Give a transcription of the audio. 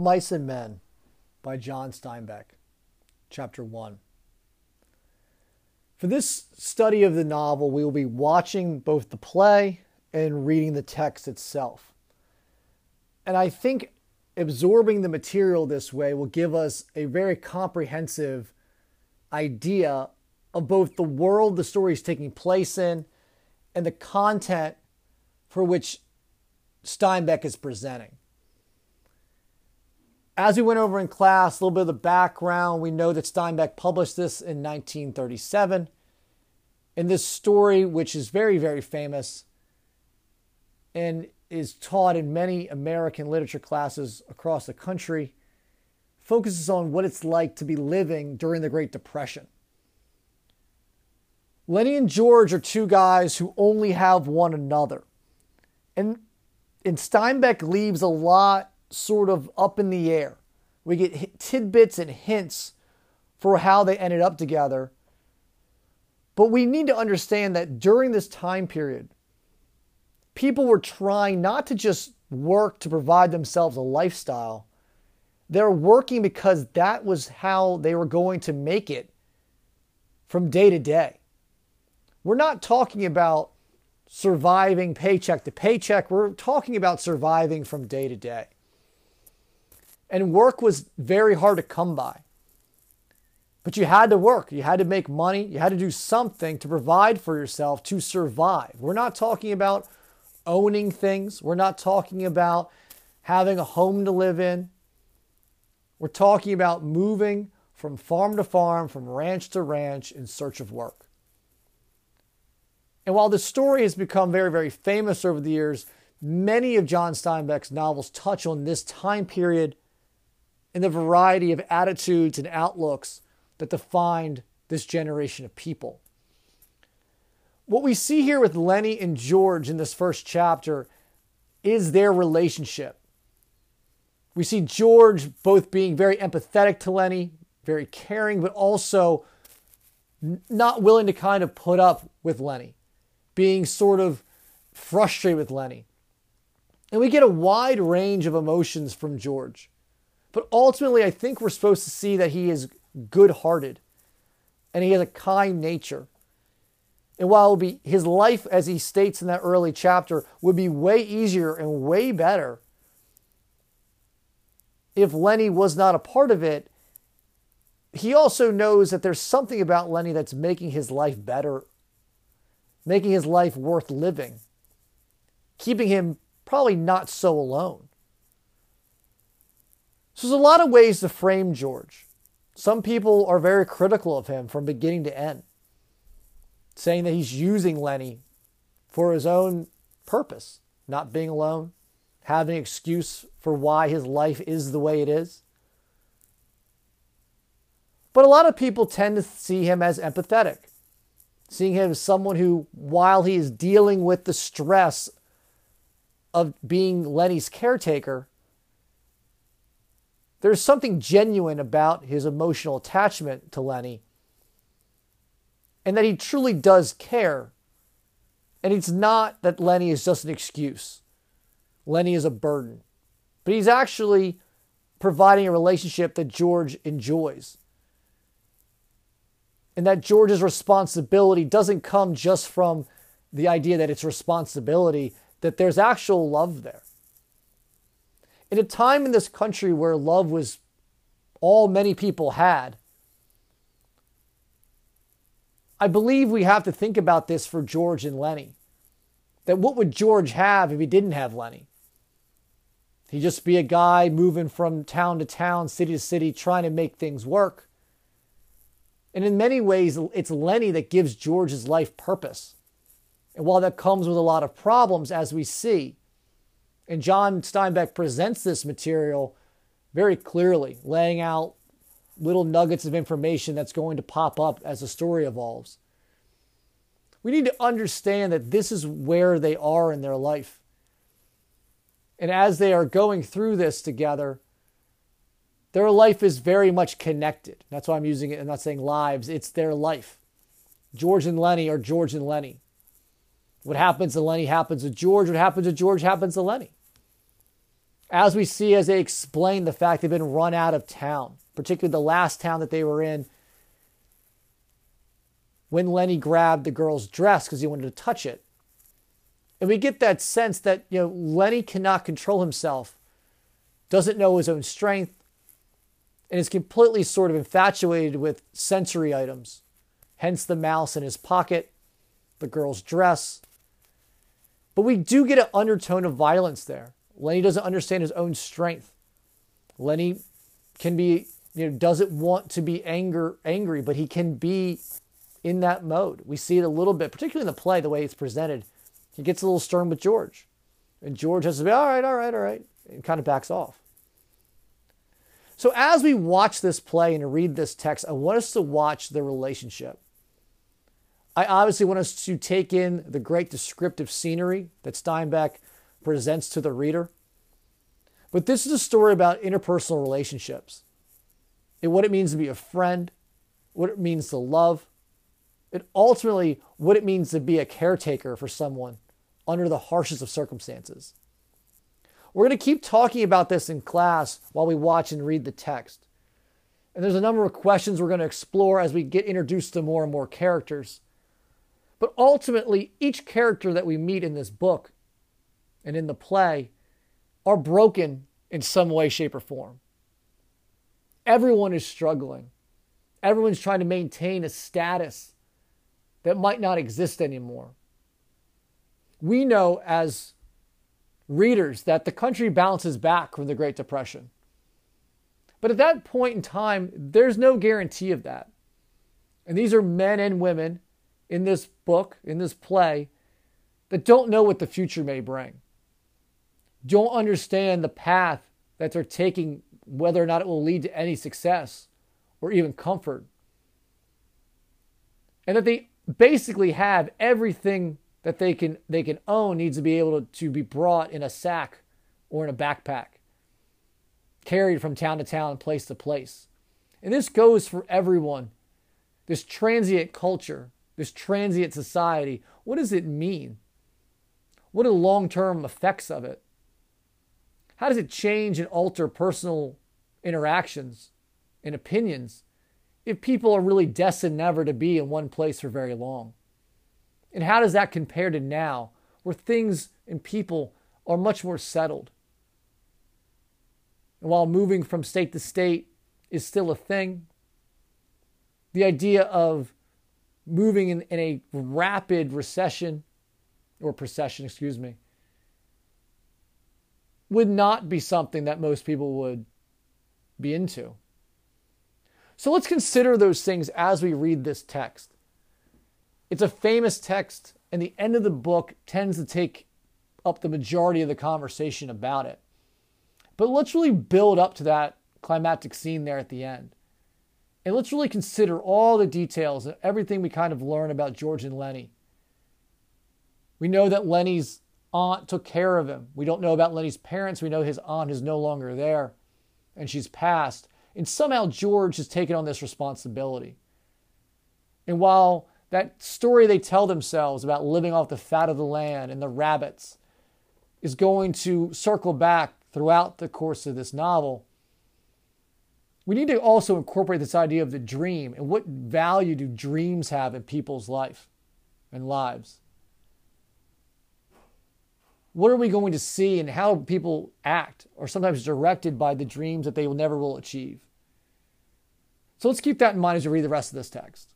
Mice and Men by John Steinbeck, Chapter 1. For this study of the novel, we will be watching both the play and reading the text itself. And I think absorbing the material this way will give us a very comprehensive idea of both the world the story is taking place in and the content for which Steinbeck is presenting. As we went over in class, a little bit of the background, we know that Steinbeck published this in 1937. And this story, which is very, very famous and is taught in many American literature classes across the country, focuses on what it's like to be living during the Great Depression. Lennie and George are two guys who only have one another. And, and Steinbeck leaves a lot sort of up in the air. We get tidbits and hints for how they ended up together. But we need to understand that during this time period, people were trying not to just work to provide themselves a lifestyle, they're working because that was how they were going to make it from day to day. We're not talking about surviving paycheck to paycheck, we're talking about surviving from day to day. And work was very hard to come by. But you had to work. You had to make money. You had to do something to provide for yourself to survive. We're not talking about owning things. We're not talking about having a home to live in. We're talking about moving from farm to farm, from ranch to ranch in search of work. And while the story has become very, very famous over the years, many of John Steinbeck's novels touch on this time period and the variety of attitudes and outlooks that defined this generation of people. What we see here with Lennie and George in this first chapter is their relationship. We see George both being very empathetic to Lennie, very caring, but also not willing to kind of put up with Lennie, being sort of frustrated with Lennie. And we get a wide range of emotions from George. But ultimately, I think we're supposed to see that he is good hearted and he has a kind nature. And while be, his life, as he states in that early chapter, would be way easier and way better if Lennie was not a part of it, he also knows that there's something about Lennie that's making his life better, making his life worth living, keeping him probably not so alone. So there's a lot of ways to frame George. Some people are very critical of him from beginning to end, saying that he's using Lennie for his own purpose, not being alone, having an excuse for why his life is the way it is. But a lot of people tend to see him as empathetic, seeing him as someone who, while he is dealing with the stress of being Lennie's caretaker, there's something genuine about his emotional attachment to Lennie, and that he truly does care. And it's not that Lennie is just an excuse, Lennie is a burden. But he's actually providing a relationship that George enjoys. And that George's responsibility doesn't come just from the idea that it's responsibility, that there's actual love there in a time in this country where love was all many people had, I believe we have to think about this for George and Lennie. That what would George have if he didn't have Lennie? He'd just be a guy moving from town to town, city to city, trying to make things work. And in many ways, it's Lennie that gives George's life purpose. And while that comes with a lot of problems, as we see, and John Steinbeck presents this material very clearly, laying out little nuggets of information that's going to pop up as the story evolves. We need to understand that this is where they are in their life. And as they are going through this together, their life is very much connected. That's why I'm using it. I'm not saying lives, it's their life. George and Lennie are George and Lennie. What happens to Lennie happens to George. What happens to George happens to Lennie. As we see as they explain the fact they've been run out of town, particularly the last town that they were in when Lennie grabbed the girl's dress because he wanted to touch it. And we get that sense that, you know, Lennie cannot control himself, doesn't know his own strength, and is completely sort of infatuated with sensory items. Hence the mouse in his pocket, the girl's dress. But we do get an undertone of violence there. Lennie doesn't understand his own strength. Lennie can be, you know, doesn't want to be anger angry, but he can be in that mode. We see it a little bit, particularly in the play, the way it's presented. He gets a little stern with George. And George has to be, all right, all right, all right, and kind of backs off. So as we watch this play and read this text, I want us to watch the relationship. I obviously want us to take in the great descriptive scenery that Steinbeck presents to the reader. But this is a story about interpersonal relationships and what it means to be a friend, what it means to love, and ultimately what it means to be a caretaker for someone under the harshest of circumstances. We're going to keep talking about this in class while we watch and read the text. And there's a number of questions we're going to explore as we get introduced to more and more characters. But ultimately, each character that we meet in this book and in the play are broken in some way, shape, or form. Everyone is struggling. Everyone's trying to maintain a status that might not exist anymore. We know as readers that the country bounces back from the Great Depression. But at that point in time, there's no guarantee of that. And these are men and women in this book, in this play, that don't know what the future may bring, don't understand the path that they're taking, whether or not it will lead to any success or even comfort. And that they basically have everything that they can they can own needs to be able to, to be brought in a sack or in a backpack carried from town to town place to place. And this goes for everyone. This transient culture this transient society what does it mean? What are the long-term effects of it how does it change and alter personal interactions and opinions if people are really destined never to be in one place for very long? And how does that compare to now, where things and people are much more settled? And while moving from state to state is still a thing, the idea of moving in, in a rapid recession or procession, excuse me, would not be something that most people would be into. So let's consider those things as we read this text. It's a famous text, and the end of the book tends to take up the majority of the conversation about it. But let's really build up to that climactic scene there at the end. And let's really consider all the details and everything we kind of learn about George and Lennie. We know that Lennie's aunt took care of him. We don't know about Lennie's parents. We know his aunt is no longer there and she's passed. And somehow George has taken on this responsibility. And while that story they tell themselves about living off the fat of the land and the rabbits is going to circle back throughout the course of this novel, we need to also incorporate this idea of the dream and what value do dreams have in people's life and lives. What are we going to see and how people act are sometimes directed by the dreams that they will never will achieve. So let's keep that in mind as you read the rest of this text.